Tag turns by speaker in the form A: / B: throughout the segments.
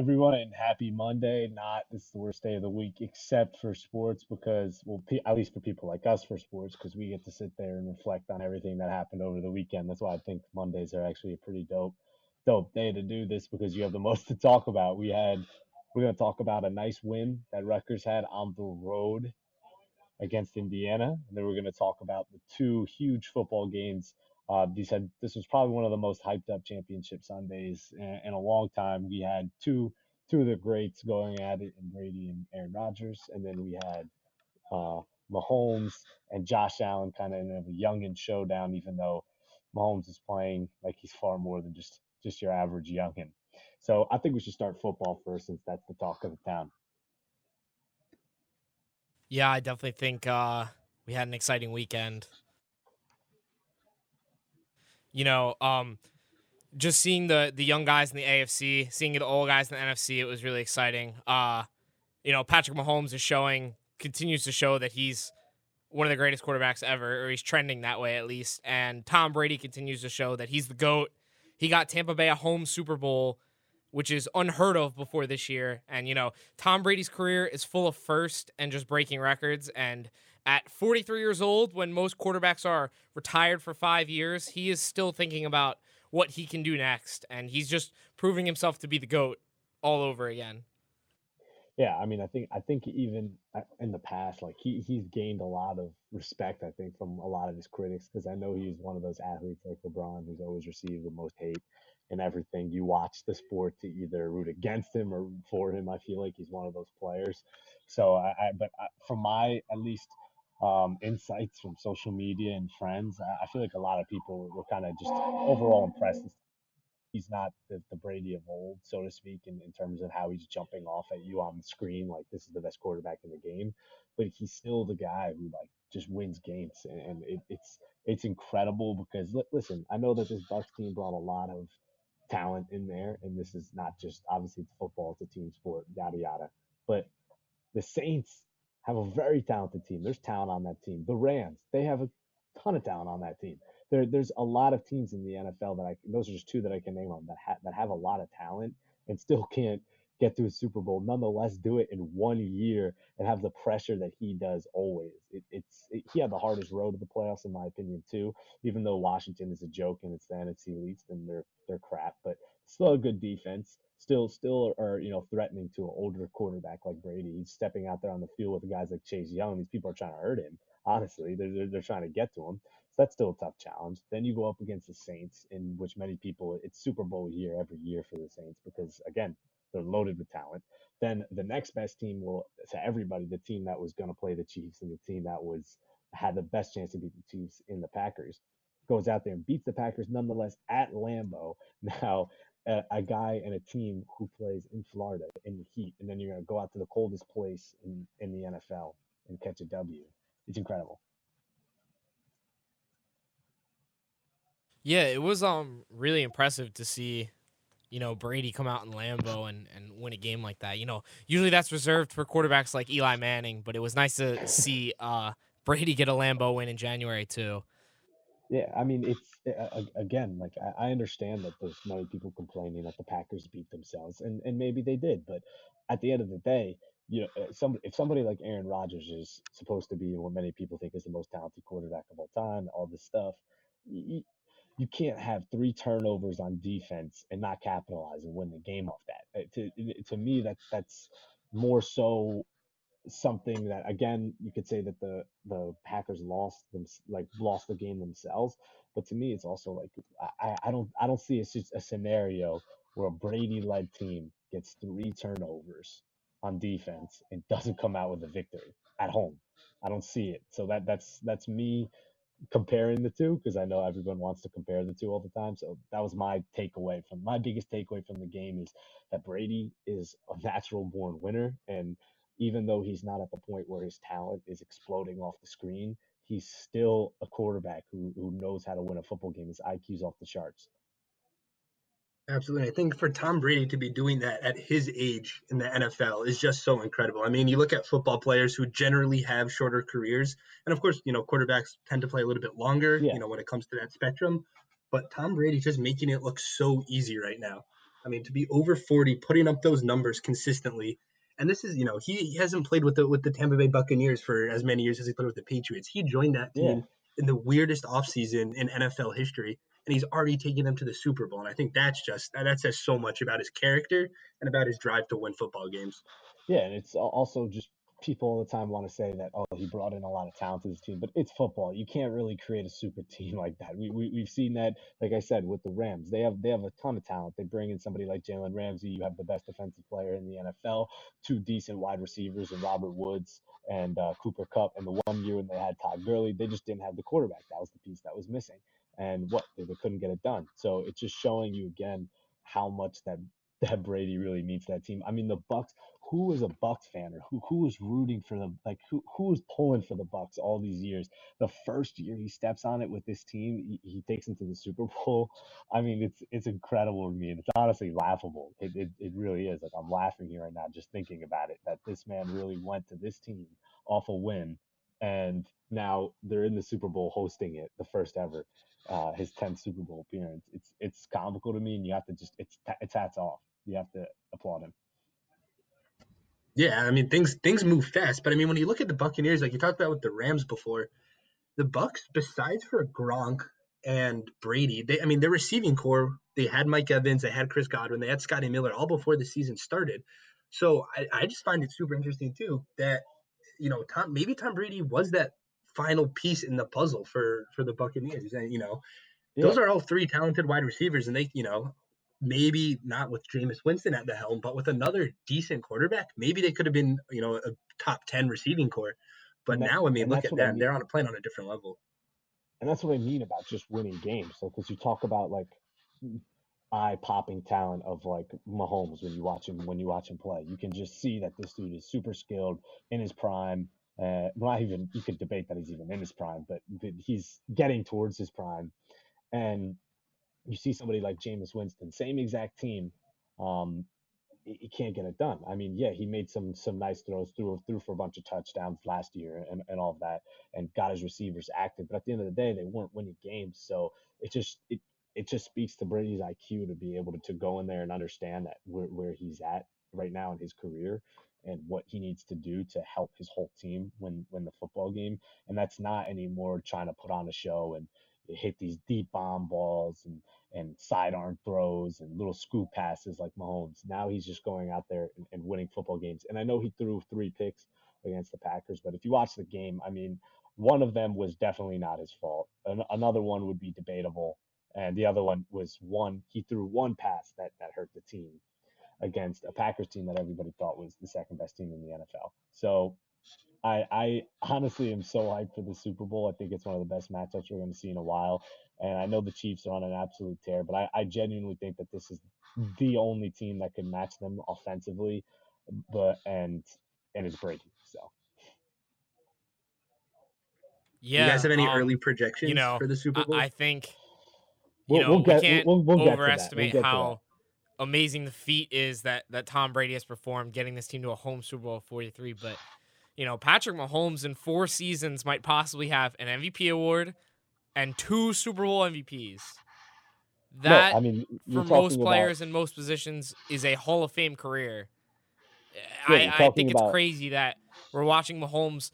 A: everyone, and happy Monday. Not this is the worst day of the week, except for sports, because well, pe- at least for people like us for sports, because we get to sit there and reflect on everything that happened over the weekend. That's why I think Mondays are actually a pretty dope, dope day to do this because you have the most to talk about. We had, we're gonna talk about a nice win that Rutgers had on the road against Indiana, and then we're gonna talk about the two huge football games uh, these had this was probably one of the most hyped up championship Sundays in, in, a long time. We had two two of the greats going at it, in Brady and Aaron Rodgers, and then we had uh, Mahomes and Josh Allen kind of in a youngin showdown. Even though Mahomes is playing like he's far more than just just your average youngin. So I think we should start football first, since that's the talk of the town.
B: Yeah, I definitely think uh, we had an exciting weekend you know, um, just seeing the the young guys in the AFC, seeing the old guys in the NFC, it was really exciting. Uh, you know, Patrick Mahomes is showing, continues to show that he's one of the greatest quarterbacks ever, or he's trending that way at least. And Tom Brady continues to show that he's the GOAT. He got Tampa Bay a home Super Bowl, which is unheard of before this year. And, you know, Tom Brady's career is full of first and just breaking records. And at 43 years old, when most quarterbacks are retired for five years, he is still thinking about what he can do next. And he's just proving himself to be the GOAT all over again.
A: Yeah, I mean, I think I think even uh, in the past, like he he's gained a lot of respect. I think from a lot of his critics because I know he's one of those athletes like LeBron who's always received the most hate and everything. You watch the sport to either root against him or for him. I feel like he's one of those players. So I, I but I, from my at least um, insights from social media and friends. I, I feel like a lot of people were kind of just overall impressed. He's not the, the Brady of old, so to speak, in, in terms of how he's jumping off at you on the screen like this is the best quarterback in the game. But he's still the guy who like just wins games, and, and it, it's it's incredible because listen, I know that this Bucks team brought a lot of talent in there, and this is not just obviously it's football, it's a team sport, yada yada. But the Saints have a very talented team. There's talent on that team. The Rams, they have a ton of talent on that team. There, there's a lot of teams in the NFL that I those are just two that I can name on that ha- that have a lot of talent and still can't get to a Super Bowl. Nonetheless, do it in one year and have the pressure that he does always. It, it's it, he had the hardest road to the playoffs in my opinion too. Even though Washington is a joke and it's the least and they're they're crap, but still a good defense still still are you know threatening to an older quarterback like Brady. He's stepping out there on the field with guys like Chase Young. These people are trying to hurt him. Honestly, they're they're, they're trying to get to him. So that's still a tough challenge. Then you go up against the Saints, in which many people it's Super Bowl year every year for the Saints because again they're loaded with talent. Then the next best team will to everybody the team that was going to play the Chiefs and the team that was had the best chance to beat the Chiefs in the Packers goes out there and beats the Packers nonetheless at Lambeau. Now a, a, guy and a team who plays in Florida in the heat, and then you're going to go out to the coldest place in, in the NFL and catch a W. It's incredible.
B: Yeah, it was um really impressive to see, you know, Brady come out in Lambeau and, and win a game like that. You know, usually that's reserved for quarterbacks like Eli Manning, but it was nice to see uh Brady get a Lambeau win in January too.
A: Yeah, I mean, it's again like I, understand that there's many people complaining that the Packers beat themselves, and and maybe they did, but at the end of the day, you know, uh, some if somebody like Aaron Rodgers is supposed to be what many people think is the most talented quarterback of all time, all this stuff, you can't have three turnovers on defense and not capitalize and win the game off that. To to me, that that's more so something that again you could say that the the Packers lost them like lost the game themselves. But to me, it's also like I, I don't I don't see a, a scenario where a Brady led team gets three turnovers on defense and doesn't come out with a victory at home. I don't see it. So that that's that's me comparing the two because I know everyone wants to compare the two all the time. So that was my takeaway from my biggest takeaway from the game is that Brady is a natural born winner and even though he's not at the point where his talent is exploding off the screen, he's still a quarterback who, who knows how to win a football game. His IQ's off the charts.
C: Absolutely. I think for Tom Brady to be doing that at his age in the NFL is just so incredible. I mean, you look at football players who generally have shorter careers, and of course, you know, quarterbacks tend to play a little bit longer, yeah. you know, when it comes to that spectrum. But Tom Brady just making it look so easy right now. I mean, to be over 40, putting up those numbers consistently. And this is, you know, he, he hasn't played with the with the Tampa Bay Buccaneers for as many years as he played with the Patriots. He joined that team yeah. in the weirdest offseason in NFL history and he's already taking them to the Super Bowl. And I think that's just that says so much about his character and about his drive to win football games.
A: Yeah, and it's also just people all the time want to say that oh he brought in a lot of talent to his team, but it's football. You can't really create a super team like that. We, we we've seen that, like I said, with the Rams. They have they have a ton of talent. They bring in somebody like Jalen Ramsey. You have the best defensive player in the NFL, two decent wide receivers, and Robert Woods and uh, Cooper Kupp And the one year when they had Todd Gurley, they just didn't have the quarterback. That was the piece that was missing and what they, couldn't get it done. So it's just showing you again how much that that Brady really means to that team. I mean, the Bucks. Who was a Bucks fan or who who was rooting for them? Like who who was pulling for the Bucks all these years? The first year he steps on it with this team, he, he takes them to the Super Bowl. I mean, it's it's incredible to me, and it's honestly laughable. It, it it really is. Like I'm laughing here right now just thinking about it. That this man really went to this team off a win, and now they're in the Super Bowl hosting it, the first ever uh, his 10th Super Bowl appearance. It's it's comical to me, and you have to just it's it's hats off. You have to applaud him.
C: Yeah, I mean things things move fast, but I mean when you look at the Buccaneers, like you talked about with the Rams before, the Bucks, besides for Gronk and Brady, they I mean their receiving core, they had Mike Evans, they had Chris Godwin, they had Scotty Miller all before the season started. So I, I just find it super interesting too that you know Tom maybe Tom Brady was that final piece in the puzzle for for the Buccaneers. And you know, yeah. those are all three talented wide receivers, and they, you know, maybe not with Jameis Winston at the helm, but with another decent quarterback, maybe they could have been, you know, a top ten receiving core. But now, I mean, look at them; I mean. they're on a plane on a different level.
A: And that's what I mean about just winning games. So, because you talk about like eye popping talent of like Mahomes when you watch him when you watch him play, you can just see that this dude is super skilled in his prime uh, not even you could debate that he's even in his prime, but he's getting towards his prime. And you see somebody like Jameis Winston, same exact team, um, he can't get it done. I mean, yeah, he made some some nice throws, threw threw for a bunch of touchdowns last year and, and all of that, and got his receivers active. But at the end of the day, they weren't winning games. So it just it it just speaks to Brady's IQ to be able to, to go in there and understand that where, where he's at right now in his career and what he needs to do to help his whole team win win the football game. And that's not anymore trying to put on a show and hit these deep bomb balls and and sidearm throws and little scoop passes like Mahomes. Now he's just going out there and, and winning football games. And I know he threw three picks against the Packers, but if you watch the game, I mean, one of them was definitely not his fault. An- another one would be debatable, and the other one was one he threw one pass that that hurt the team against a Packers team that everybody thought was the second best team in the NFL. So I, I honestly am so hyped for the Super Bowl. I think it's one of the best matchups we're going to see in a while. And I know the Chiefs are on an absolute tear, but I, I genuinely think that this is the only team that can match them offensively. But and and it's Brady. So
C: yeah, you guys have any um, early projections you know, for the Super Bowl?
B: I, I think you we'll, know we'll get, we can't we'll, we'll overestimate how amazing the feat is that that Tom Brady has performed, getting this team to a home Super Bowl 43. But you know, Patrick Mahomes in four seasons might possibly have an MVP award and two Super Bowl MVPs. That, no, I mean, for most players about... in most positions, is a Hall of Fame career. Yeah, I, I think it's crazy that we're watching Mahomes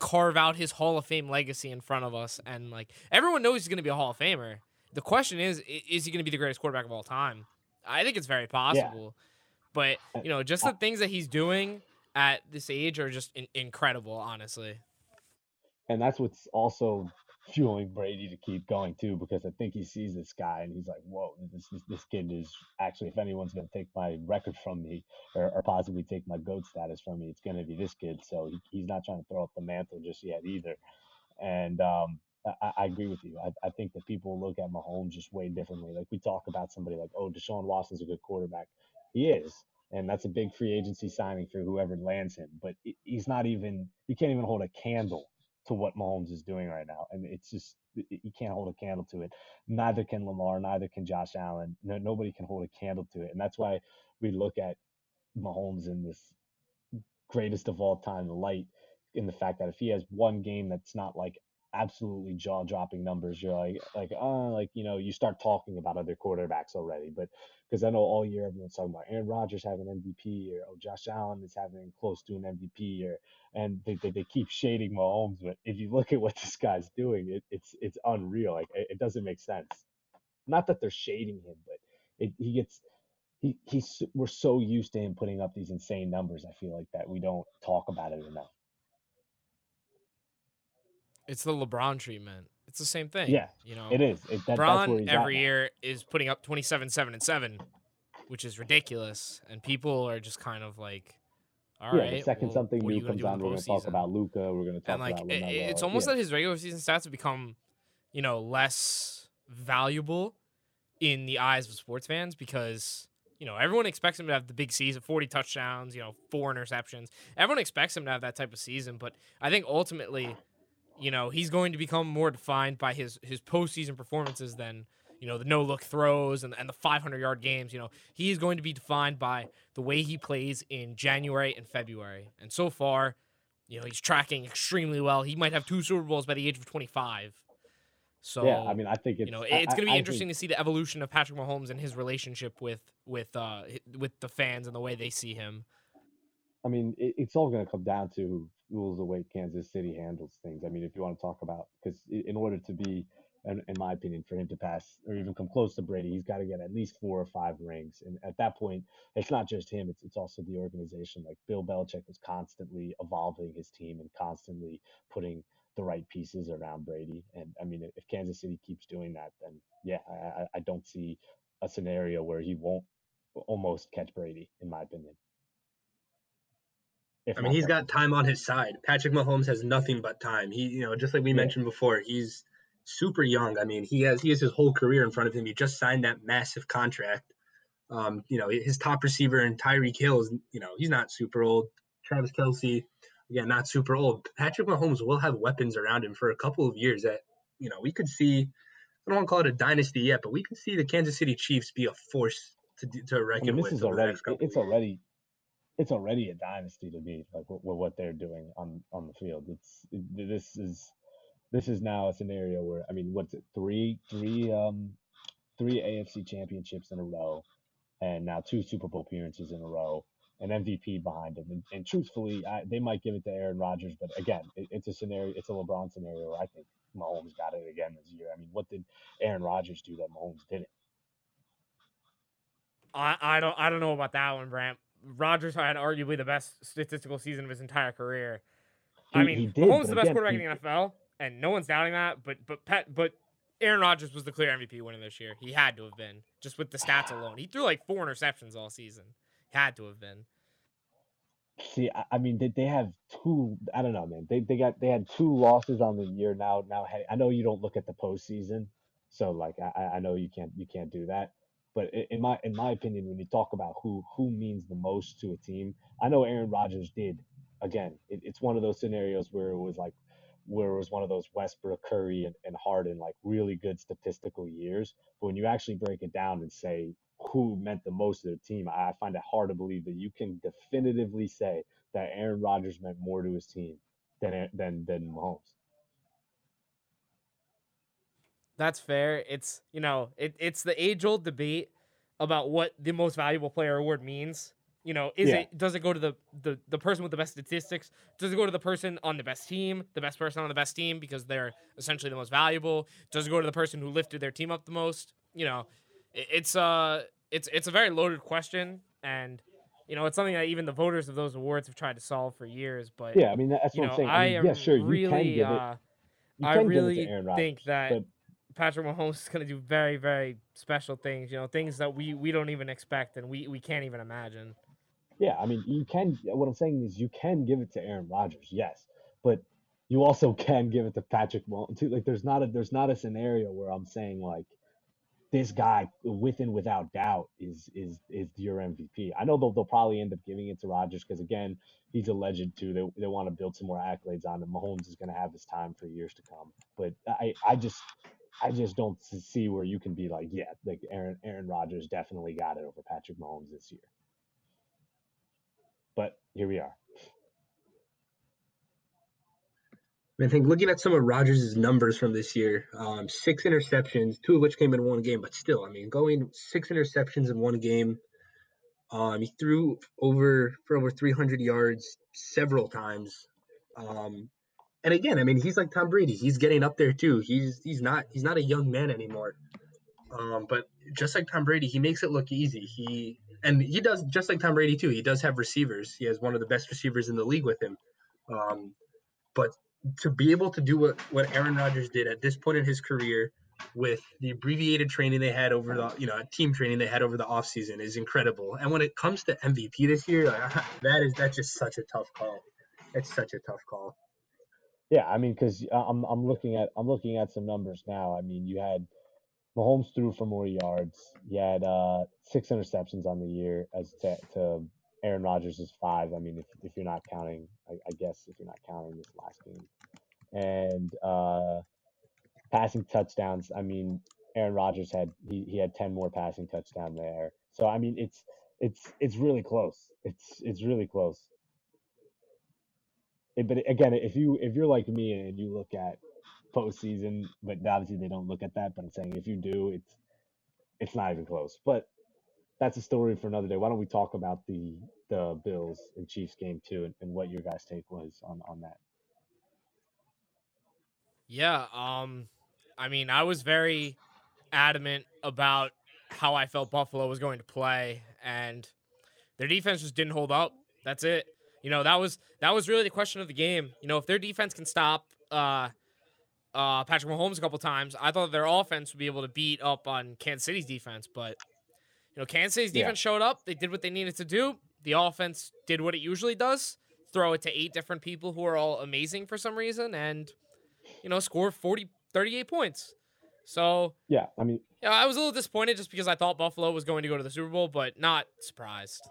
B: carve out his Hall of Fame legacy in front of us, and like everyone knows he's going to be a Hall of Famer. The question is, is he going to be the greatest quarterback of all time? I think it's very possible. Yeah. But uh, you know, just the things that he's doing at this age are just in- incredible, honestly.
A: And that's what's also fueling Brady to keep going too, because I think he sees this guy and he's like, "Whoa, this this, this kid is actually if anyone's going to take my record from me or, or, possibly take my goat status from me, it's going to be this kid." So he, he's not trying to throw up the mantle just yet either. And um, I, I, agree with you. I, I, think that people look at Mahomes just way differently. Like we talk about somebody like, oh, Deshaun Watson's a good quarterback. He is, and that's a big free agency signing for whoever lands him. But he's not even he can't even hold a candle to what Mahomes is doing right now, and it's just you can't hold a candle to it. Neither can Lamar, neither can Josh Allen. No, nobody can hold a candle to it, and that's why we look at Mahomes in this greatest of all time light in the fact that if he has one game that's not like absolutely jaw dropping numbers, you're like like uh like you know you start talking about other quarterbacks already. But because I know all year everyone's talking about Aaron Rodgers having an MVP or oh Josh Allen is having close to an MVP or and they, they, they keep shading Mahomes. But if you look at what this guy's doing, it, it's it's unreal. Like it, it doesn't make sense. Not that they're shading him, but it, he gets he he's we're so used to him putting up these insane numbers. I feel like that we don't talk about it enough.
B: It's the LeBron treatment. It's the same thing.
A: Yeah,
B: you know,
A: it is. It, that,
B: LeBron every year is putting up 27, 7, and 7, which is ridiculous. And people are just kind of like, all
A: yeah,
B: right.
A: The second
B: well,
A: something new comes on, we're going to talk about Luka. We're going to talk
B: and like,
A: about.
B: It's almost
A: yeah.
B: that his regular season stats have become, you know, less valuable in the eyes of sports fans because you know, everyone expects him to have the big season, 40 touchdowns, you know, four interceptions. Everyone expects him to have that type of season, but I think ultimately, you know, he's going to become more defined by his his postseason performances than you know the no look throws and, and the 500 yard games. You know, he is going to be defined by the way he plays in January and February. And so far, you know, he's tracking extremely well. He might have two Super Bowls by the age of 25. So
A: yeah, I mean, I think it's
B: you know it's going to be
A: I,
B: interesting
A: I think,
B: to see the evolution of Patrick Mahomes and his relationship with with uh with the fans and the way they see him.
A: I mean, it's all going to come down to rules the way Kansas City handles things. I mean, if you want to talk about because in order to be, in, in my opinion, for him to pass or even come close to Brady, he's got to get at least four or five rings. And at that point, it's not just him; it's it's also the organization. Like Bill Belichick was constantly evolving his team and constantly putting the right pieces around Brady. And I mean, if Kansas City keeps doing that, then yeah, I, I don't see a scenario where he won't almost catch Brady, in my opinion.
C: I mean, he's got time on his side. Patrick Mahomes has nothing but time. He, you know, just like we yeah. mentioned before, he's super young. I mean, he has he has his whole career in front of him. He just signed that massive contract. Um, you know, his top receiver and Tyreek Hill is, you know, he's not super old. Travis Kelce, again, not super old. Patrick Mahomes will have weapons around him for a couple of years that, you know, we could see. I don't want to call it a dynasty yet, but we could see the Kansas City Chiefs be a force to to reckon
A: I mean, this
C: with.
A: Is already, it's already it's already a dynasty to me, like what they're doing on on the field. It's it, this is this is now a scenario where I mean, what's it? Three three um three AFC championships in a row, and now two Super Bowl appearances in a row, an MVP behind him. And, and truthfully, I, they might give it to Aaron Rodgers, but again, it, it's a scenario. It's a LeBron scenario. Where I think Mahomes got it again this year. I mean, what did Aaron Rodgers do that Mahomes didn't?
B: I, I don't I don't know about that one, Brant. Rodgers had arguably the best statistical season of his entire career.
A: He,
B: I mean,
A: did,
B: Mahomes is the best
A: again,
B: quarterback
A: he,
B: in the NFL, and no one's doubting that. But but Pat, but Aaron Rodgers was the clear MVP winner this year. He had to have been just with the stats alone. He threw like four interceptions all season. Had to have been.
A: See, I, I mean, they, they have two. I don't know, man. They they got they had two losses on the year now. Now, hey, I know you don't look at the postseason, so like I I know you can't you can't do that. But in my in my opinion, when you talk about who who means the most to a team, I know Aaron Rodgers did. Again, it, it's one of those scenarios where it was like where it was one of those Westbrook, Curry, and, and Harden like really good statistical years. But when you actually break it down and say who meant the most to the team, I find it hard to believe that you can definitively say that Aaron Rodgers meant more to his team than than than Mahomes.
B: That's fair. It's you know, it, it's the age old debate about what the most valuable player award means. You know, is
A: Yeah.
B: it does it go to the, the the person with the best statistics? Does it go to the person on the best team, the best person on the best team because they're essentially the most valuable? Does it go to the person who lifted their team up the most? You know, it, it's uh it's it's a very loaded question and you know, it's something that even the voters of those awards have tried to solve for years, but
A: Yeah, I mean that's what
B: know,
A: I'm saying.
B: I
A: I mean, yeah, sure, you can give it.
B: uh
A: You
B: I
A: can give it to Aaron Rodgers,
B: think that
A: but
B: Patrick Mahomes is going to do very, very special things. You know, things that we we don't even expect and we we can't even imagine.
A: Yeah, I mean, you can. What I'm saying is, you can give it to Aaron Rodgers, yes, but you also can give it to Patrick Mahomes. too. Like, there's not a there's not a scenario where I'm saying like this guy, with and without doubt, is is is your MVP. I know they'll they'll probably end up giving it to Rodgers because again, he's a legend too. They they want to build some more accolades on him. Mahomes is going to have his time for years to come. But I I just I just don't see where you can be like, yeah, like Aaron Aaron Rodgers definitely got it over Patrick Mahomes this year. But here we are.
C: I think looking at some of Rodgers' numbers from this year, um, six interceptions, two of which came in one game, but still, I mean, going six interceptions in one game. Um, he threw over for over 300 yards several times. Um, and again, I mean, he's like Tom Brady. He's getting up there too. He's he's not he's not a young man anymore. Um, but just like Tom Brady, he makes it look easy. He and he does just like Tom Brady too. He does have receivers. He has one of the best receivers in the league with him. Um, but to be able to do what what Aaron Rodgers did at this point in his career with the abbreviated training they had over the you know team training they had over the offseason is incredible. And when it comes to MVP this year, that is that's just such a tough call. It's such a tough call.
A: Yeah, I mean, because I'm I'm looking at I'm looking at some numbers now. I mean, you had Mahomes threw for more yards. You had uh, six interceptions on the year as to, to Aaron Rodgers is five. I mean, if, if you're not counting, I, I guess if you're not counting this last game, and uh, passing touchdowns. I mean, Aaron Rodgers had he, he had ten more passing touchdown there. So I mean, it's it's it's really close. It's it's really close. It, but again, if you if you're like me and you look at postseason, but obviously they don't look at that. But I'm saying if you do, it's it's not even close. But that's a story for another day. Why don't we talk about the the Bills and Chiefs game too, and, and what your guys' take was on on that?
B: Yeah, um, I mean, I was very adamant about how I felt Buffalo was going to play, and their defense just didn't hold up. That's it. You know, that was that was really the question of the game. You know, if their defense can stop uh, uh, Patrick Mahomes a couple times, I thought their offense would be able to beat up on Kansas City's defense. But you know, Kansas City's
A: Yeah.
B: defense showed up. They did what they needed to do. The offense did what it usually does: throw it to eight different people who are all amazing for some reason, and you know, score 40, 38 points. So
A: Yeah, I mean,
B: yeah, I was a little disappointed just because I thought Buffalo was going to go to the Super Bowl, but not surprised.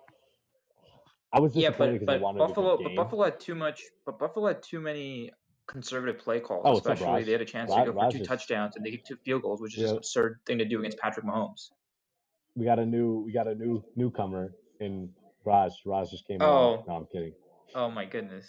A: I was
D: Yeah, but
A: because I
D: but Buffalo but. Buffalo had too much but Buffalo had too many conservative play calls,
A: Oh,
D: especially they had a chance to go for two
A: is-
D: touchdowns and they kicked two field goals, which is
A: Yeah.
D: an absurd thing to do against Patrick Mahomes.
A: we got a new we got a new newcomer in Raj. Raj just came
D: Oh.
A: on. No, I'm kidding.
D: Oh my goodness.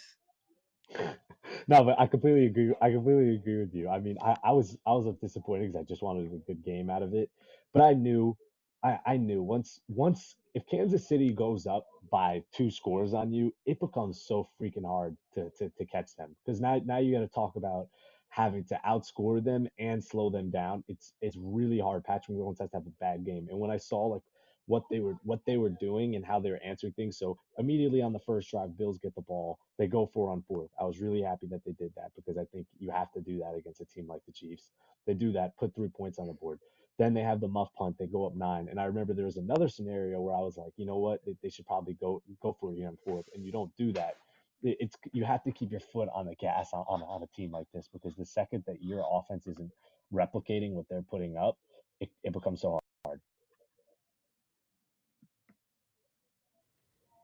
A: no, but I completely agree. I completely agree with you. I mean, I, I was I was disappointed because I just wanted a good game out of it, but I knew, I, I knew once once if Kansas City goes up by two scores on you, it becomes so freaking hard to to, to catch them because now now you got to talk about having to outscore them and slow them down. It's it's really hard. Patrick Mahomes has to have a bad game, and when I saw like what they were what they were doing and how they were answering things. So immediately on the first drive, Bills get the ball. They go four on fourth. I was really happy that they did that because I think you have to do that against a team like the Chiefs. They do that, put three points on the board. Then they have the muff punt. They go up nine. And I remember there was another scenario where I was like, you know what, they, they should probably go go for it on fourth. And you don't do that. It- It's you have to keep your foot on the gas on, on, on a team like this because the second that your offense isn't replicating what they're putting up, it, it becomes so hard.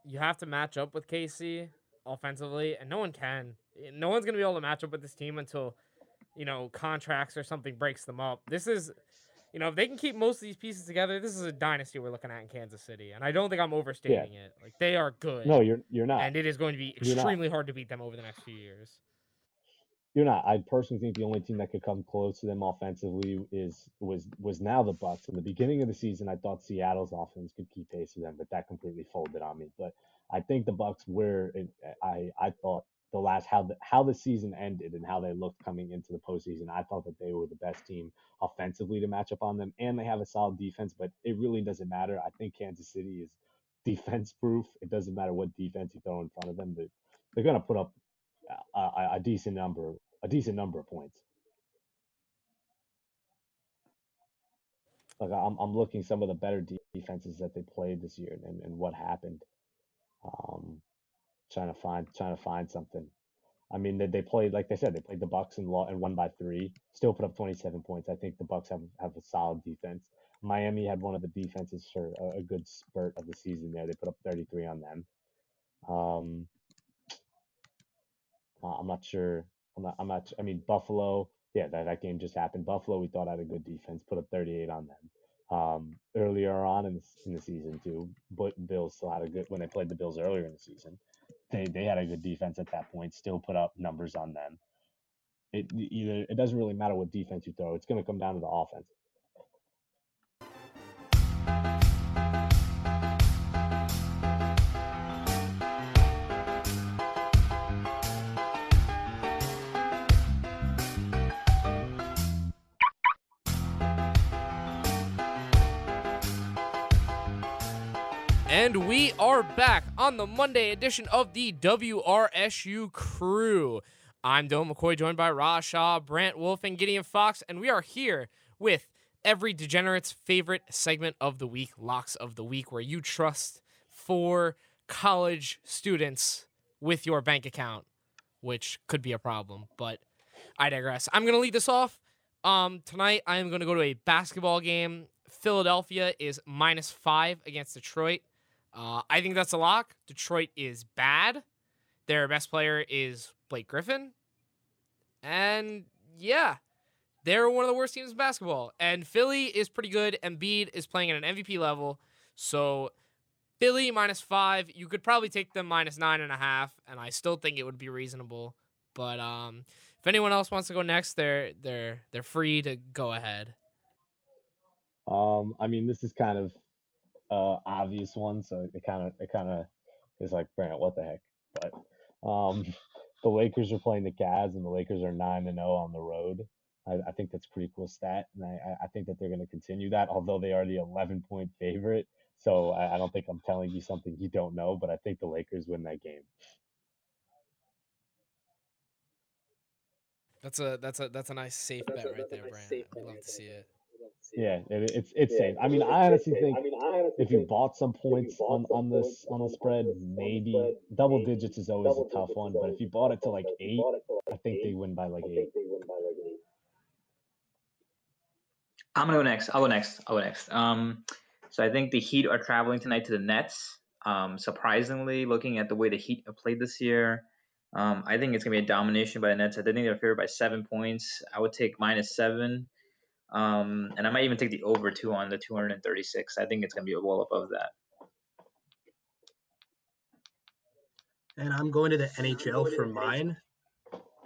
B: You have to match up with KC offensively, and no one can. Eh, no one's going to be able to match up with this team until, you know, contracts or something breaks them up. This is, you know, if they can keep most of these pieces together, this is a dynasty we're looking at in Kansas City. And I don't think I'm overstating it. Like, they are good.
A: No, you're you're not.
B: and it is going to be extremely hard to beat them over the next few years.
A: You're not. I personally think the only team that could come close to them offensively is was was now the Bucks. In the beginning of the season, I thought Seattle's offense could keep pace with them, but that completely folded on me. But I think the Bucks were. I I thought the last how the how the season ended and how they looked coming into the postseason. I thought that they were the best team offensively to match up on them, and they have a solid defense. But it really doesn't matter. I think Kansas City is defense proof. It doesn't matter what defense you throw in front of them. They, they're going to put up a, a, a decent number, a decent number of points. Like I'm, I'm looking some of the better defenses that they played this year and, and what happened. Um, trying to find, trying to find something. I mean, they, they played like they said they played the Bucks and law and won by three. Still put up 27 points. I think the Bucks have have a solid defense. Miami had one of the defenses for a, a good spurt of the season there. They put up 33 on them. Um, I'm not sure. I'm not. I'm not. I mean, Buffalo. Yeah, that, that game just happened. Buffalo, we thought had a good defense, put up 38 on them. Um, earlier on in the, in the season too, but Bills still had a good when they played the Bills earlier in the season. They they had a good defense at that point. Still put up numbers on them. It either it doesn't really matter what defense you throw. It's going to come down to the offense.
B: And we are back on the Monday edition of the WRSU crew. I'm Dylan McCoy, joined by Shah, Brant Wolff, and Gideon Fox, and we are here with every degenerate's favorite segment of the week, Locks of the Week, where you trust for college students with your bank account, which could be a problem, but I digress. I'm going to lead this off. Um, tonight, I am going to go to a basketball game. Philadelphia is minus five against Detroit. Uh, I think that's a lock. Detroit is bad. Their best player is Blake Griffin. And yeah, they're one of the worst teams in basketball. And Philly is pretty good. Embiid is playing at an MVP level. So Philly minus five. You could probably take them minus nine and a half, and I still think it would be reasonable. But um, if anyone else wants to go next, they're they're they're free to go ahead.
A: Um, I mean, this is kind of uh, obvious one, so it kind of it kind of is like, Brant, what the heck? But um, the Lakers are playing the Cavs, and the Lakers are nine and zero on the road. I, I think that's a pretty cool stat, and I, I think that they're going to continue that. Although they are the 11 point favorite, so I, I don't think I'm telling you something you don't know. But I think the Lakers win that game.
B: That's a that's a that's a nice safe bet right there, Brant. I'd love to see it.
A: Yeah, it, it's it's safe. I mean, I honestly think if you bought some points on on this on the spread, maybe double digits is always a tough one. But if you bought it to like eight, I think they win by like eight.
D: I'm gonna go next. I'll go next. I'll go next. Um, so I think the Heat are traveling tonight to the Nets. Um, surprisingly, looking at the way the Heat have played this year, um, I think it's gonna be a domination by the Nets. I think they're favored by seven points. I would take minus seven. Um, and I might even take the over two on the 236. I think it's going to be well above that.
C: And I'm going to the NHL for mine.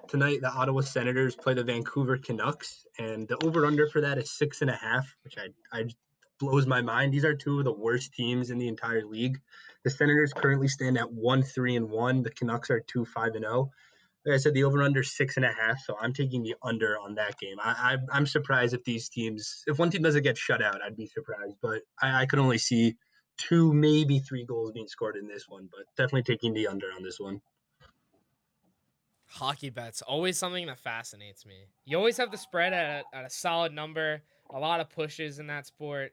C: Tonight, the Ottawa Senators play the Vancouver Canucks, and the over/under for that is six and a half, which I, I blows my mind. These are two of the worst teams in the entire league. The Senators currently stand at one three and one. The Canucks are two five and zero like I said, the over under six and a half. So I'm taking the under on that game. I, I am surprised if these teams, if one team doesn't get shut out, I'd be surprised. But I, I could only see two, maybe three goals being scored in this one. But definitely taking the under on this one.
B: Hockey bets always something that fascinates me. You always have the spread at a, at a solid number. A lot of pushes in that sport.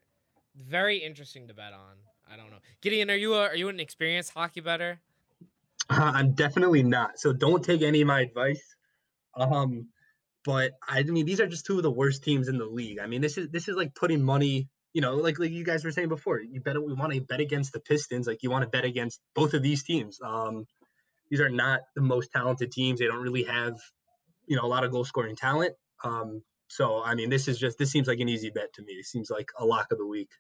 B: Very interesting to bet on. I don't know. Gideon, are you a, are you an experienced hockey better?
C: Uh, I'm definitely not. So don't take any of my advice. Um, but I mean, these are just two of the worst teams in the league. I mean, this is this is like putting money. You know, like like you guys were saying before, you bet we want to bet against the Pistons. Like you want to bet against both of these teams. Um, these are not the most talented teams. They don't really have, you know, a lot of goal scoring talent. Um, so I mean, this is just this seems like an easy bet to me. It seems like a lock of the week.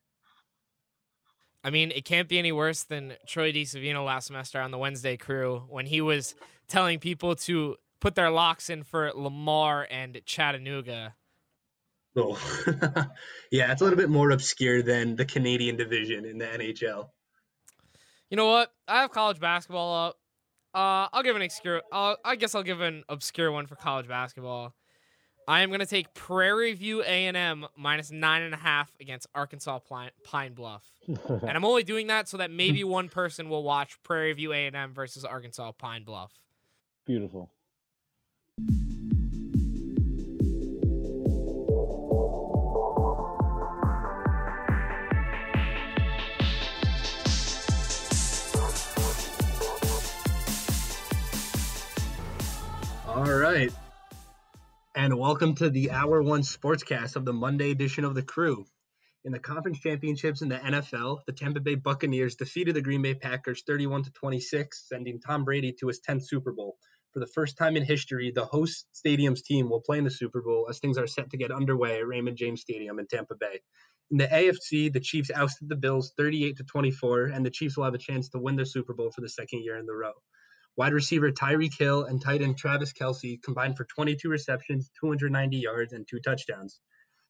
B: I mean, it can't be any worse than Troy DiSavino last semester on the Wednesday crew when he was telling people to put their locks in for Lamar and Chattanooga.
C: Oh, yeah, it's a little bit more obscure than the Canadian division in the NHL.
B: You know what? I have college basketball up. Uh, I'll give an obscure. I'll, I guess I'll give an obscure one for college basketball. I am going to take Prairie View A&M minus nine and a half against Arkansas Pine Bluff, and I'm only doing that so that maybe one person will watch Prairie View A&M versus Arkansas Pine Bluff.
A: Beautiful.
C: All right. And welcome to the Hour One Sportscast of the Monday edition of The Crew. In the conference championships in the NFL, the Tampa Bay Buccaneers defeated the Green Bay Packers 31 to 26, sending Tom Brady to his 10th Super Bowl. For the first time in history, the host stadium's team will play in the Super Bowl as things are set to get underway at Raymond James Stadium in Tampa Bay. In the AFC, the Chiefs ousted the Bills 38 to 24, and the Chiefs will have a chance to win the Super Bowl for the second year in a row. Wide receiver Tyreek Hill and tight end Travis Kelce combined for 22 receptions, 290 yards, and two touchdowns.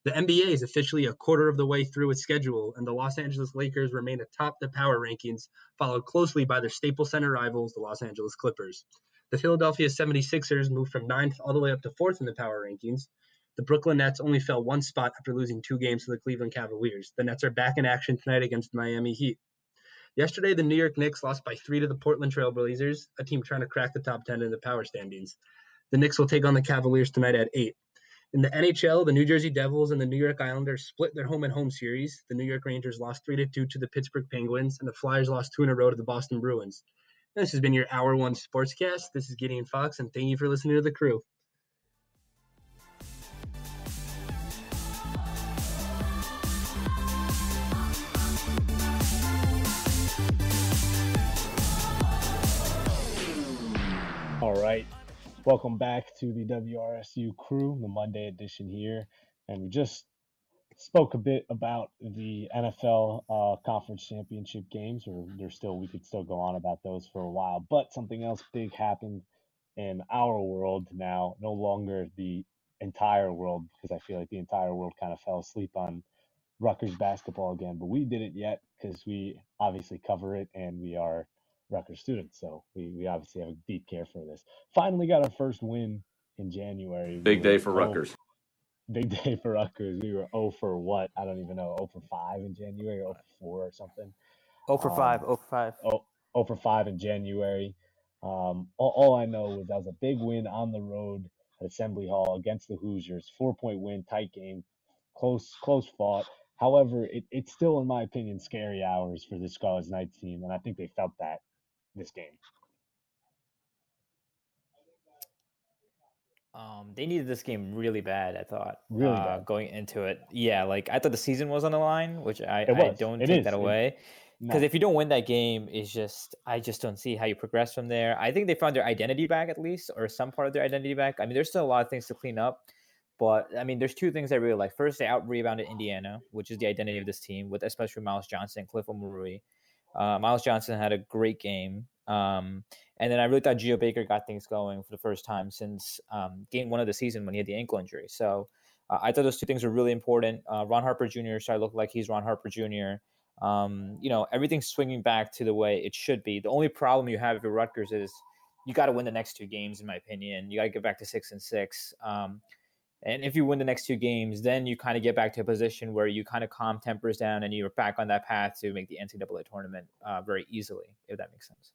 C: The NBA is officially a quarter of the way through its schedule, and the Los Angeles Lakers remain atop the power rankings, followed closely by their Staples Center rivals, the Los Angeles Clippers. The Philadelphia 76ers moved from ninth all the way up to fourth in the power rankings. The Brooklyn Nets only fell one spot after losing two games to the Cleveland Cavaliers. The Nets are back in action tonight against the Miami Heat. Yesterday, the New York Knicks lost by three to the Portland Trailblazers, a team trying to crack the top 10 in the power standings. The Knicks will take on the Cavaliers tonight at 8. In the NHL, the New Jersey Devils and the New York Islanders split their home and home series. The New York Rangers lost 3 to 2 to the Pittsburgh Penguins, and the Flyers lost 2 in a row to the Boston Bruins. This has been your Hour One Sportscast. This is Gideon Fox, and thank you for listening to the crew.
A: All right. Welcome back to the WRSU crew, the Monday edition here. And we just spoke a bit about the NFL uh, conference championship games, or there's still, we could still go on about those for a while. But something else big happened in our world now, no longer the entire world, because I feel like the entire world kind of fell asleep on Rutgers basketball again. But we didn't yet because we obviously cover it and we are Rutgers students. So we, we obviously have a deep care for this. Finally got our first win in January.
E: Big
A: We
E: day for
A: 0
E: Rutgers.
A: Big day for Rutgers. We were 0 for what? I don't even know. 0 for 5 in January, 0 for 4 or something.
F: Oh for five.
A: Um,
F: Oh for five.
A: Oh, 0 for 5 in January. Um, all, all I know is that was a big win on the road at Assembly Hall against the Hoosiers. Four point win, tight game, close, close fought. However, it, it's still, in my opinion, scary hours for the Scarlet Knights team, and I think they felt that this game.
F: Um, they needed this game really bad. I thought
A: Really
F: uh,
A: bad.
F: going into it. Yeah, like I thought the season was on the line, which I, I don't
A: It
F: take
A: is.
F: that away. Because
A: No.
F: if you don't win that game, it's just I just don't see how you progress from there. I think they found their identity back at least, or some part of their identity back. I mean, there's still a lot of things to clean up, but I mean, there's two things I really like. First, they out rebounded Indiana, which is the identity of this team, with especially Myles Johnson and Cliff Omoruyi. Uh, Myles Johnson had a great game, um, and then I really thought Geo Baker got things going for the first time since um, game one of the season when he had the ankle injury. So uh, I thought those two things were really important. Uh, Ron Harper Jr. started look like he's Ron Harper Jr. Um, you know, everything's swinging back to the way it should be. The only problem you have if you're Rutgers is you got to win the next two games, in my opinion. You got to get back to six and six. Um, and if you win the next two games, then you kind of get back to a position where you kind of calm tempers down and you're back on that path to make the NCAA tournament uh, very easily, if that makes sense.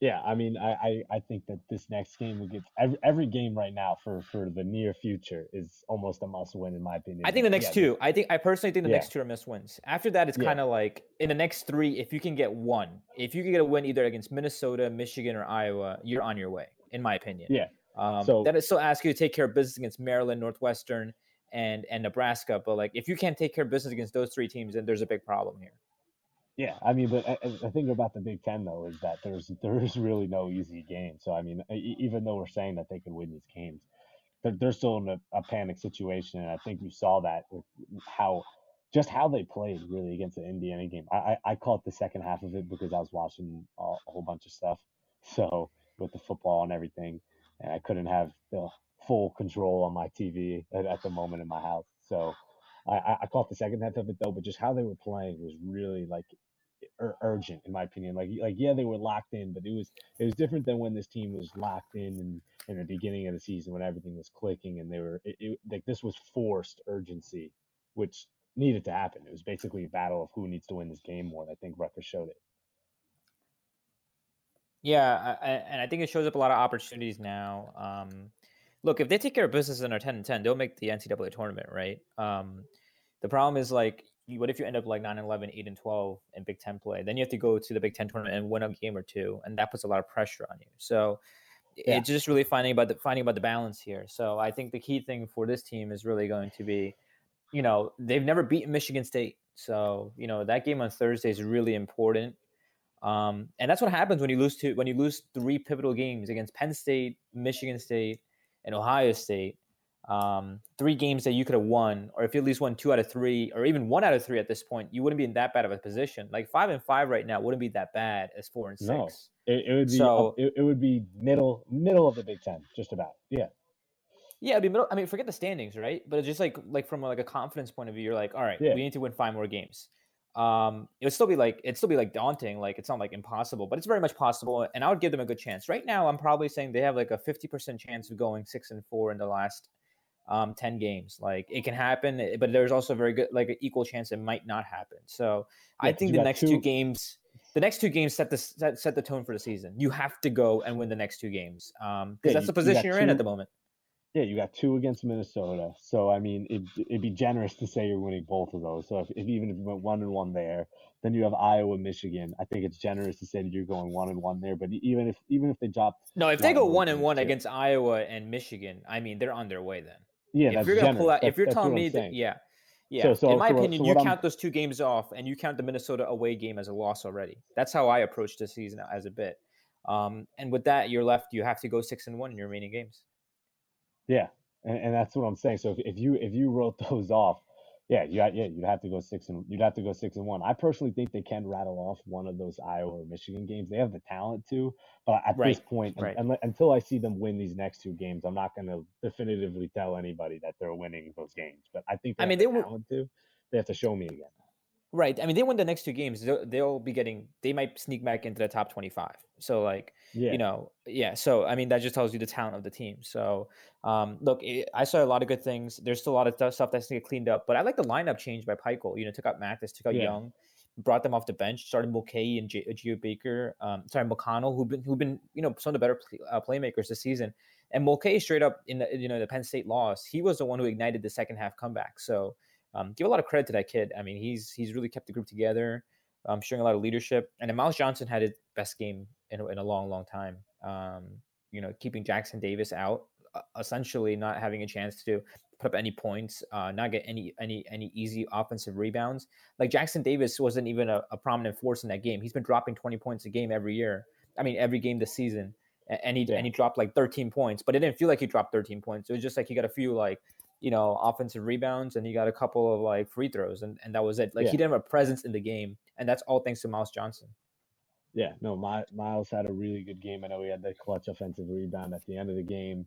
A: Yeah, I mean, I, I, I think that this next game will get every, every game right now for, for the near future is almost a must win in my opinion.
F: I think the next
A: Yeah,
F: two. I think I personally think the
A: Yeah.
F: next two are missed wins. After that, it's
A: Yeah.
F: kind of like in the next three. If you can get one, if you can get a win either against Minnesota, Michigan, or Iowa, you're on your way, in my opinion.
A: Yeah.
F: Um,
A: So-
F: that is still ask you to take care of business against Maryland, Northwestern, and and Nebraska. But like, if you can't take care of business against those three teams, then there's a big problem here.
A: Yeah, I mean, but I, I- the thing about the Big Ten though is that there's there's really no easy game. So I mean, even though we're saying that they could win these games, they're, they're still in a, a panic situation, and I think you saw that with how just how they played really against the Indiana game. I I, I caught the second half of it because I was watching a, a whole bunch of stuff, so with the football and everything, and I couldn't have the full control on my TV at, at the moment in my house. So I, I- caught the second half of it though, but just how they were playing was really like ur- urgent in my opinion. Like like yeah, they were locked in, but it was it was different than when this team was locked in in, in the beginning of the season when everything was clicking and they were it, it, like this was forced urgency, which needed to happen. It was basically a battle of who needs to win this game more. And I think Rutgers showed it.
F: Yeah, I, and I think it shows up a lot of opportunities now. Um, look, if they take care of business and are ten and ten, they'll make the NCAA tournament, right? Um, the problem is like, what if you end up like 9 and 11, 8 and 12 in Big Ten play? Then you have to go to the Big Ten tournament and win a game or two, and that puts a lot of pressure on you. So
A: Yeah.
F: it's just really finding about the finding about the balance here. So I think the key thing for this team is really going to be, you know, they've never beaten Michigan State, so you know that game on Thursday is really important. Um, and that's what happens when you lose to when you lose three pivotal games against Penn State, Michigan State, and Ohio State. Um, three games that you could have won, or if you at least won two out of three, or even one out of three at this point, you wouldn't be in that bad of a position. Like five and five right now wouldn't be that bad as four and six.
A: No. It, it would be
F: So-
A: it, it would be middle middle of the Big Ten, just about. Yeah.
F: Yeah, it'd be middle. I mean, forget the standings, right? But it's just like like from like a confidence point of view, you're like, all right,
A: Yeah.
F: we need to win five more games. Um, it would still be like it'd still be like daunting. Like it's not like impossible, but it's very much possible. And I would give them a good chance. Right now, I'm probably saying they have like a 50% chance of going six and four in the last um 10 games. Like it can happen, eh, but there's also a very good like an equal chance it might not happen. So I think the next two
A: two-
F: games. The next two games set the set, set the tone for the season. You have to go and win the next two games, um, because
A: Yeah,
F: that's the position you're in at the moment.
A: Yeah, you got two against Minnesota. So I mean, it, it'd be generous to say you're winning both of those. So if, if even if you went one and one there, then you have Iowa, Michigan. I think it's generous to say that you're going one and one there. But even if even if they drop,
F: No, if they go one and one
A: too.
F: against Iowa and Michigan, I mean they're on their way then.
A: yeah,
F: if
A: that's
F: you're gonna
A: generous.
F: pull out,
A: That's-
F: if you're telling me that, yeah, yeah.
A: So- so-
F: in my
A: so
F: opinion,
A: so
F: you
A: I'm-
F: count those two games off, and you count the Minnesota away game as a loss already. That's how I approach this season as a bit. Um, and with that, you're left. You have to go six and one in your remaining games.
A: Yeah, and, and that's what I'm saying. So if, if you if you wrote those off, yeah, you got, yeah, you'd have to go six and you'd have to go six and one. I personally think they can rattle off one of those Iowa or Michigan games. They have the talent to, but at this
F: Right,
A: point, un- until I see them win these next two games, I'm not going to definitively tell anybody that they're winning those games. But I think they
F: I
A: have
F: mean,
A: the
F: they were-
A: talent to. They have to show me again.
F: Right. I mean, they win the next two games. They'll, they'll be getting. They might sneak back into the top twenty-five. So like,
A: Yeah,
F: you know yeah so i mean that just tells you the talent of the team so um look it, i saw a lot of good things there's still a lot of th- stuff that's to get cleaned up but i like the lineup change by Pikiell. you know took out Mathis, took out
A: Yeah.
F: young brought them off the bench started mulcahy and J- Geo baker um sorry mcconnell who've been who've been you know some of the better play, uh, playmakers this season and mulcahy straight up in the you know the penn state loss he was the one who ignited the second half comeback so um, give a lot of credit to that kid i mean he's he's really kept the group together um, showing a lot of leadership. And then Myles Johnson had his best game in, a- in a long, long time. Um, you know, keeping Jackson Davis out, uh, essentially not having a chance to put up any points, uh, not get any any any easy offensive rebounds. Like Jackson Davis wasn't even a, a prominent force in that game. He's been dropping twenty points a game every year. I mean, every game this season, and he
A: Yeah.
F: and he dropped like thirteen points, but it didn't feel like he dropped thirteen points. It was just like he got a few like you know offensive rebounds and he got a couple of like free throws, and and that was it. Like
A: Yeah.
F: he didn't have a presence in the game, and that's all thanks to Myles Johnson.
A: yeah. No, My, Myles had a really good game. I know he had the clutch offensive rebound at the end of the game.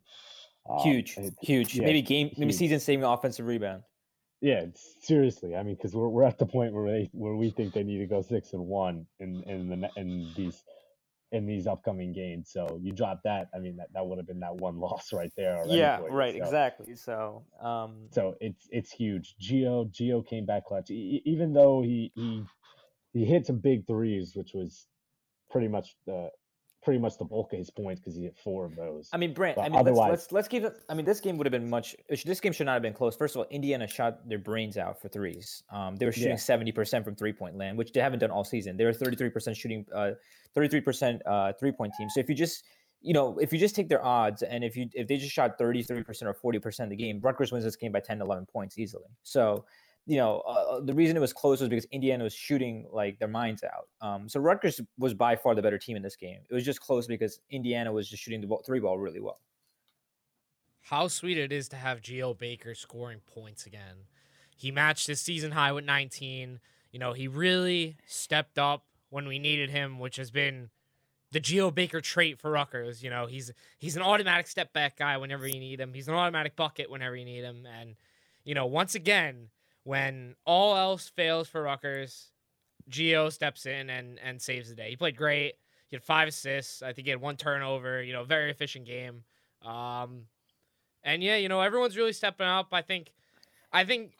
A: Um,
F: huge, huge.
A: yeah,
F: maybe game, maybe season-saving offensive rebound.
A: Yeah, seriously. I mean, because we're we're at the point where they where we think they need to go six and one in in the in these in these upcoming games. So you drop that. I mean, that, that would have been that one loss right there.
F: Yeah,
A: you.
F: right,
A: So-
F: exactly. So, um,
A: So it's it's huge. Geo Geo came back clutch, e- even though he he he hit some big threes, which was pretty much the pretty much the bulk of his points because he hit four of those.
F: I mean, Brent.
A: But
F: I mean, let's, let's let's give it. I mean, this game would have been much. This game should not have been close. First of all, Indiana shot their brains out for threes. Um, they were shooting
A: Yeah.
F: seventy percent from three point land, which they haven't done all season. They were thirty three percent shooting, uh, thirty three percent uh three point team. So if you just you know, if you just take their odds and if you if they just shot 33% or 40% of the game, Rutgers wins this game by 10 11 points easily. So, you know, uh, the reason it was close was because Indiana was shooting like their minds out. Um, so Rutgers was by far the better team in this game. It was just close because Indiana was just shooting the ball, three ball really well.
B: How sweet it is to have Geo Baker scoring points again. He matched his season high with 19. You know, he really stepped up when we needed him, which has been the Geo Baker trait for Rutgers. You know, he's he's an automatic step back guy whenever you need him. He's an automatic bucket whenever you need him. And, you know, once again, when all else fails for Rutgers, Geo steps in and and saves the day. He played great. He had five assists. I think he had one turnover. You know, very efficient game. Um, and yeah, you know, everyone's really stepping up. I think, I think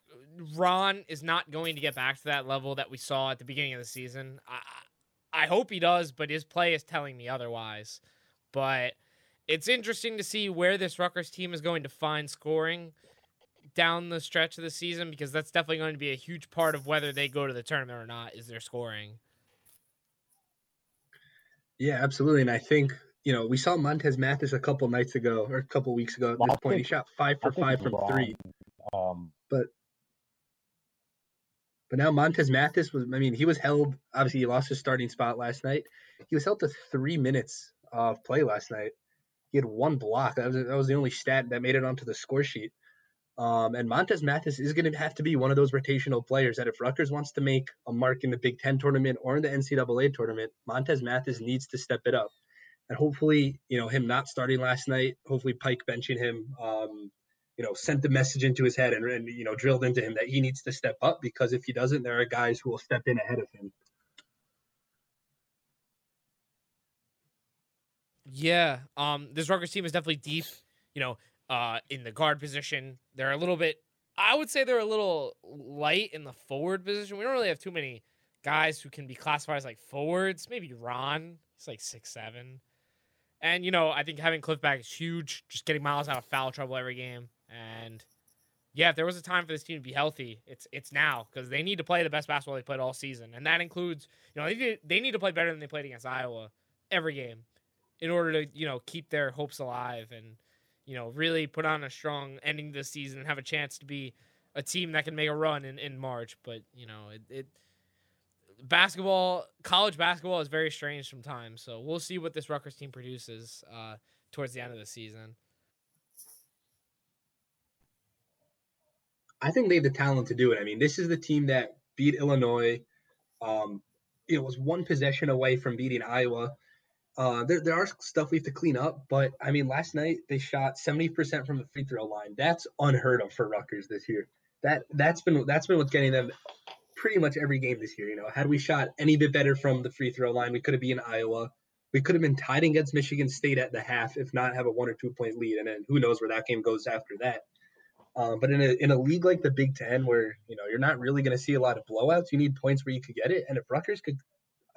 B: Ron is not going to get back to that level that we saw at the beginning of the season. I, I hope he does, but his play is telling me otherwise. But it's interesting to see where this Rutgers team is going to find scoring down the stretch of the season because that's definitely going to be a huge part of whether they go to the tournament or not is their scoring.
C: Yeah, absolutely. And I think you know, we saw Montez Mathis a couple nights ago or a couple weeks ago at
A: Well,
C: this
A: I
C: point. he shot five for five from three.
A: Ron, Um,
C: But now Montez Mathis was, I mean, he was held, obviously, he lost his starting spot last night. He was held to three minutes of play last night. He had one block. That was, that was the only stat that made it onto the score sheet. Um, and Montez Mathis is going to have to be one of those rotational players that if Rutgers wants to make a mark in the Big Ten tournament or in the NCAA tournament, Montez Mathis needs to step it up. And hopefully, you know, him not starting last night, hopefully Pike benching him, um, you know, sent the message into his head and, and, you know, drilled into him that he needs to step up because if he doesn't, there are guys who will step in ahead of him.
B: Yeah, um, this Rutgers team is definitely deep. You know, uh, in the guard position, they're a little bit. I would say they're a little light in the forward position. We don't really have too many guys who can be classified as like forwards. Maybe Ron, he's like six seven, and you know, I think having Cliff back is huge. Just getting Myles out of foul trouble every game, and yeah, if there was a time for this team to be healthy, it's it's now because they need to play the best basketball they played all season, and that includes you know they they need to play better than they played against Iowa every game in order to you know keep their hopes alive and you know really put on a strong ending this season and have a chance to be a team that can make a run in, in March. But you know it, it basketball college basketball is very strange sometimes. So we'll see what this Rutgers team produces uh, towards the end of the season.
C: I think they have the talent to do it. I mean, this is the team that beat Illinois. Um, it was one possession away from beating Iowa. Uh, there, there are stuff we have to clean up, but I mean, last night they shot 70% from the free throw line. That's unheard of for Rutgers this year. That that's been that's been what's getting them pretty much every game this year. You know, had we shot any bit better from the free throw line, we could have been Iowa. We could have been tied against Michigan State at the half, if not have a one or two point lead, and then who knows where that game goes after that. Um, but in a in a league like the Big Ten, where you know you're not really going to see a lot of blowouts, you need points where you could get it. And if Rutgers could,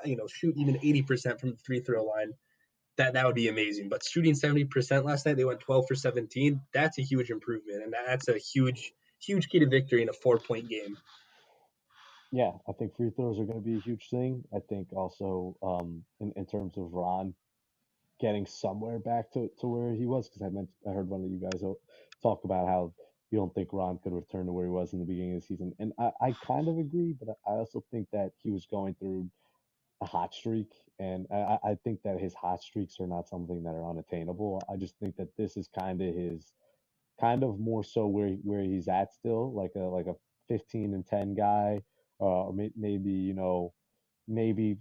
C: you know, shoot even 80% from the free throw line, that that would be amazing. But shooting 70% last night, they went 12 for 17. That's a huge improvement, and that's a huge huge key to victory in a four point game.
A: Yeah, I think free throws are going to be a huge thing. I think also um, in, in terms of Ron getting somewhere back to, to where he was, because I meant I heard one of you guys talk about how you don't think Ron could return to where he was in the beginning of the season, and I, I kind of agree, but I also think that he was going through a hot streak, and I, I think that his hot streaks are not something that are unattainable. I just think that this is kind of his, kind of more so where where he's at still, like a like a 15 and 10 guy, uh, or may, maybe you know, maybe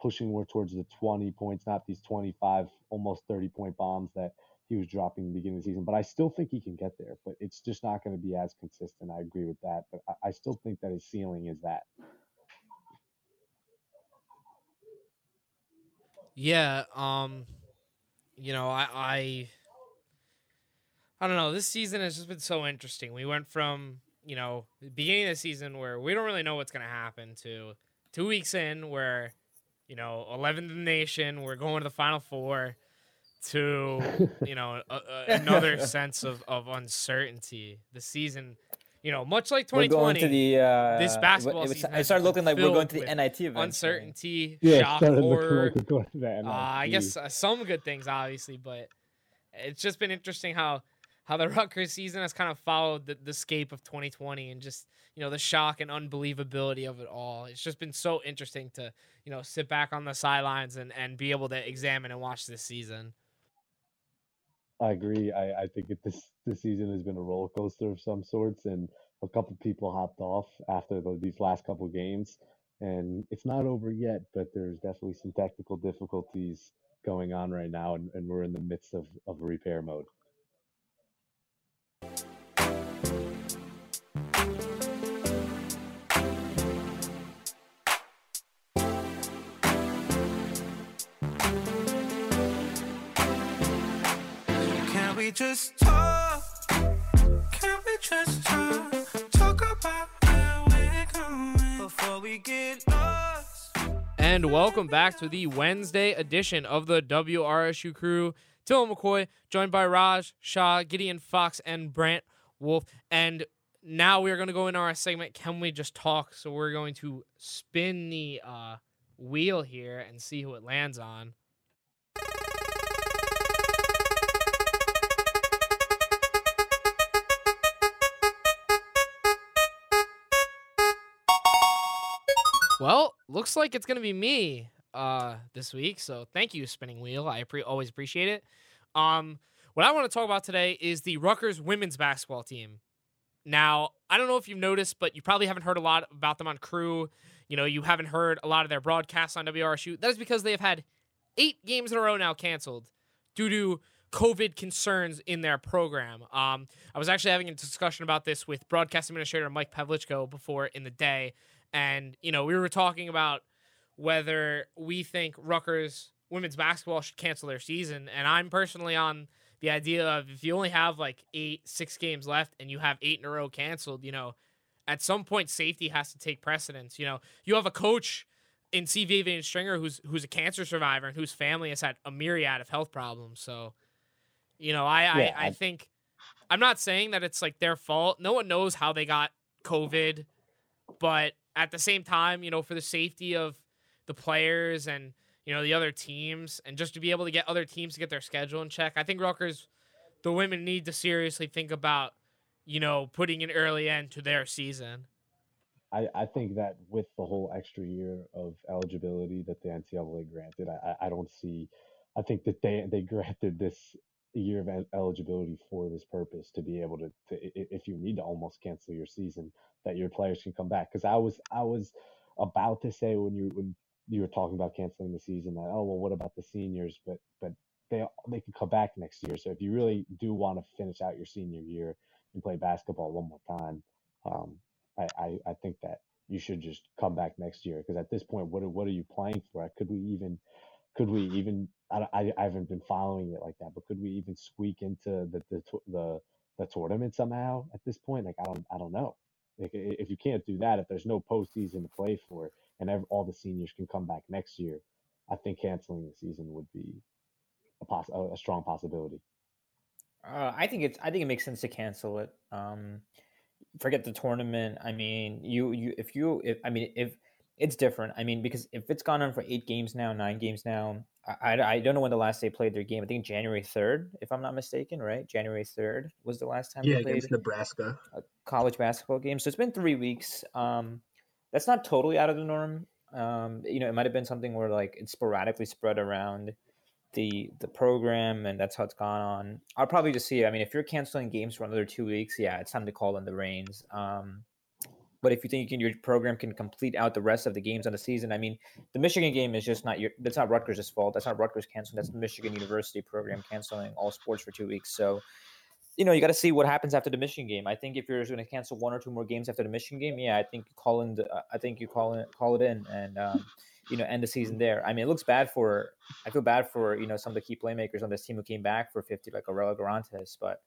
A: pushing more towards the 20 points, not these 25, almost 30 point bombs that he was dropping in the beginning of the season. But I still think he can get there, but it's just not going to be as consistent. I agree with that, but I, I still think that his ceiling is that.
B: Yeah, um, you know, I, I, I don't know. This season has just been so interesting. We went from you know beginning of the season where we don't really know what's gonna happen to two weeks in where you know 11th in the nation, we're going to the Final Four, to you know a, a, another sense of of uncertainty. The season, you know, much like
F: We're going
B: 2020,
F: to the uh,
B: this
F: it
B: basketball
F: was-
B: season
F: It
B: has
F: started
B: been
F: looking like we're going
B: filled
F: to the
B: with
F: NIT eventually.
B: uncertainty,
A: Yeah, it
B: shock,
A: started looking
B: horror.
A: like we're going to that
B: Uh, I
A: NIT.
B: guess uh, some good things, obviously, but it's just been interesting how how the Rutgers season has kind of followed the, the scape of 2020 and just you know the shock and unbelievability of it all. It's just been so interesting to you know sit back on the sidelines and and be able to examine and watch this season.
A: I agree. I, I think it, this this season has been a roller coaster of some sorts, and a couple people hopped off after the, these last couple games, and it's not over yet. But there's definitely some technical difficulties going on right now, and, and we're in the midst of, of repair mode.
E: Just talk? Can we just talk? About where we're going before we get lost.
B: And welcome back to the Wednesday edition of the WRSU crew. Dylan McCoy, joined by Raj, Shah, Gideon Fox, and Brant Wolff. And now we are going to go into our segment, Can We Just Talk? So we're going to spin the uh, wheel here and see who it lands on. Well, looks like it's gonna be me uh, this week. So thank you, Spinning Wheel. I pre- always appreciate it. Um, what I want to talk about today is the Rutgers women's basketball team. Now, I don't know if you've noticed, but you probably haven't heard a lot about them on Crew. You know, you haven't heard a lot of their broadcasts on WRSU. That is because they have had eight games in a row now canceled due to COVID concerns in their program. Um, I was actually having a discussion about this with broadcast administrator Mike Pavlichko before in the day, and you know we were talking about whether we think Rutgers women's basketball should cancel their season, and I'm personally on the idea of if you only have like eight, six games left, and you have eight in a row canceled, you know, at some point safety has to take precedence. You know, you have a coach in C. Vivian Stringer who's who's a cancer survivor and whose family has had a myriad of health problems. So, you know, I I,
A: Yeah,
B: I
A: I-
B: think I'm not saying that it's like their fault. No one knows how they got COVID, but at the same time, you know, for the safety of the players and you know the other teams, and just to be able to get other teams to get their schedule in check, I think Rutgers, the women need to seriously think about, you know, putting an early end to their season.
A: I, I think that with the whole extra year of eligibility that the NCAA granted, I, I- don't see. I think that they they granted this year of eligibility for this purpose to be able to, to if you need to almost cancel your season, that your players can come back. Because I was I was about to say when you when you were talking about canceling the season that oh well what about the seniors but but they they can come back next year. So if you really do want to finish out your senior year and play basketball one more time, um, I, I, I think that you should just come back next year because at this point, what what are you playing for? Could we even, could we even? I, I, I haven't been following it like that, but could we even squeak into the the the, the tournament somehow at this point? Like I don't I don't know. Like, if you can't do that, if there's no postseason to play for, and ev- all the seniors can come back next year, I think canceling the season would be a poss- a strong possibility.
F: Uh, I think it's. I think it makes sense to cancel it. Um, forget the tournament. I mean, you you if you if I mean if it's different. I mean because if it's gone on for eight games now, nine games now. I, I, I don't know when the last they played their game. I think January third, if I'm not mistaken. Right, January third was the last time
C: Yeah,
F: they played
C: against Nebraska.
F: a college basketball game. So it's been three weeks. Um, that's not totally out of the norm. Um, you know, it might have been something where like it's sporadically spread around the the program, and that's how it's gone on. I'll probably just see. I mean, if you're canceling games for another two weeks, yeah, it's time to call in the reins. Um, but if you think you can, your program can complete out the rest of the games on the season, I mean, the Michigan game is just not your. That's not Rutgers' fault. That's not Rutgers canceling. That's the Michigan University program canceling all sports for two weeks. So you know, you got to see what happens after the Michigan game. I think if you're going to cancel one or two more games after the Michigan game, yeah, I think you call in. The, uh, I think you call it call it in and um, you know end the season there. I mean, it looks bad for. I feel bad for you know some of the key playmakers on this team who came back for 50, like Arella Guirantes, but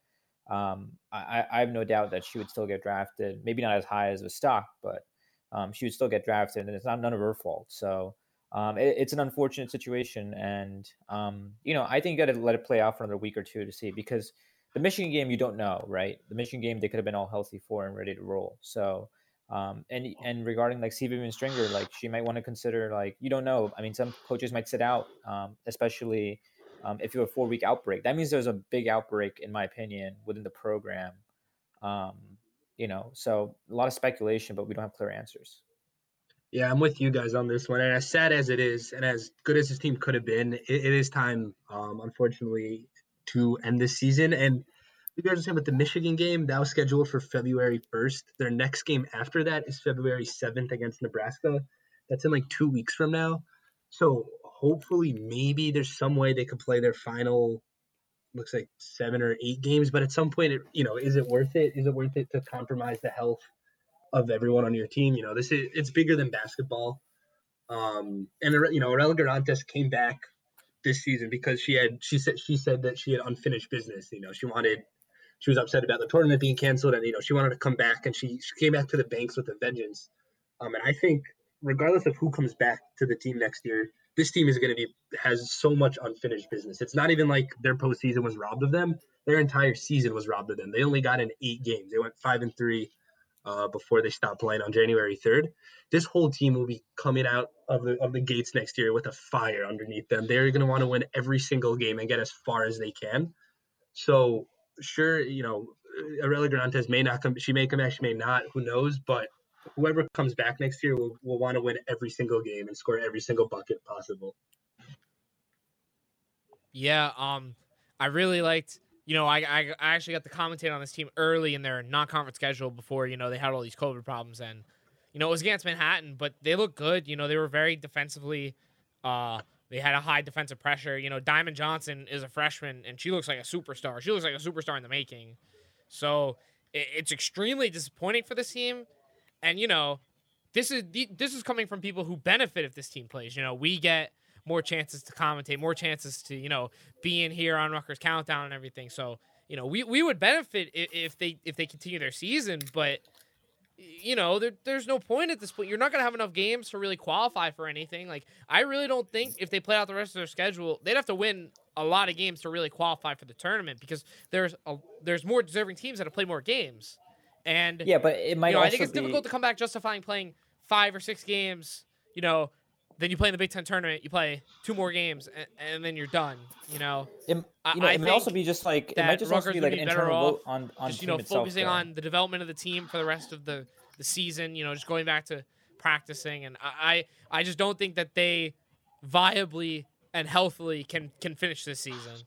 F: um, I, I have no doubt that she would still get drafted. Maybe not as high as a stock, but um, she would still get drafted, and it's not none of her fault. So. Um, it, it's an unfortunate situation, and um, you know I think you got to let it play out for another week or two to see because the Michigan game you don't know, right? The Michigan game they could have been all healthy for and ready to roll. So, um, and and regarding like. Vivian Stringer, like she might want to consider like you don't know. I mean, some coaches might sit out, um, especially um, if you have a four week outbreak. That means there's a big outbreak, in my opinion, within the program. Um, you know, so a lot of speculation, but we don't have clear answers.
C: Yeah, I'm with you guys on this one. And as sad as it is, and as good as this team could have been, it, it is time, um, unfortunately, to end this season. And you guys are saying with the Michigan game, that was scheduled for February 1st. Their next game after that is February 7th against Nebraska. That's in like two weeks from now. So hopefully, maybe there's some way they could play their final, looks like seven or eight games. But at some point, it, you know, is it worth it? Is it worth it to compromise the health of everyone on your team? You know, this is it's bigger than basketball. Um, and you know, Arella Guirantes came back this season because she had she said she said that she had unfinished business. You know, she wanted she was upset about the tournament being canceled, and you know she wanted to come back, and she, she came back to the banks with a vengeance. Um, and I think regardless of who comes back to the team next year, this team is going to be has so much unfinished business. It's not even like their postseason was robbed of them; their entire season was robbed of them. They only got in eight games. They went five and three uh, before they stopped playing on January third. This whole team will be coming out of the of the gates next year with a fire underneath them. They're going to want to win every single game and get as far as they can. So sure, you know, Arella Guirantes may not come. She may come back. She may not. Who knows? But whoever comes back next year will, will want to win every single game and score every single bucket possible.
B: Yeah, um, I really liked. You know, I, I I actually got to commentate on this team early in their non-conference schedule before you know they had all these COVID problems, and you know it was against Manhattan, but they looked good. You know, they were very defensively. Uh, they had a high defensive pressure. You know, Diamond Johnson is a freshman, and she looks like a superstar. She looks like a superstar in the making. So it, it's extremely disappointing for this team, and you know, this is this is coming from people who benefit if this team plays. You know, we get more chances to commentate, more chances to you know be in here on Rutgers Countdown and everything. So you know we, we would benefit if, if they if they continue their season, but you know there, there's no point at this point. You're not gonna have enough games to really qualify for anything. Like I really don't think if they play out the rest of their schedule, they'd have to win a lot of games to really qualify for the tournament because there's a, there's more deserving teams that have played more games. And
F: Yeah, but it might
B: you know,
F: also
B: I think it's
F: be,
B: difficult to come back justifying playing five or six games. You know, then you play in the Big Ten tournament, you play two more games, and, and then you're done. You know,
F: It,
B: I-
F: you know,
B: I
F: it might also be just like it might just also
B: Rutgers
F: be like an
B: be better
F: internal
B: off
F: vote on on
B: just you know focusing
F: though.
B: on the development of the team for the rest of the the season. You know, just going back to practicing, and I I I just don't think that they viably and healthily can can finish this season.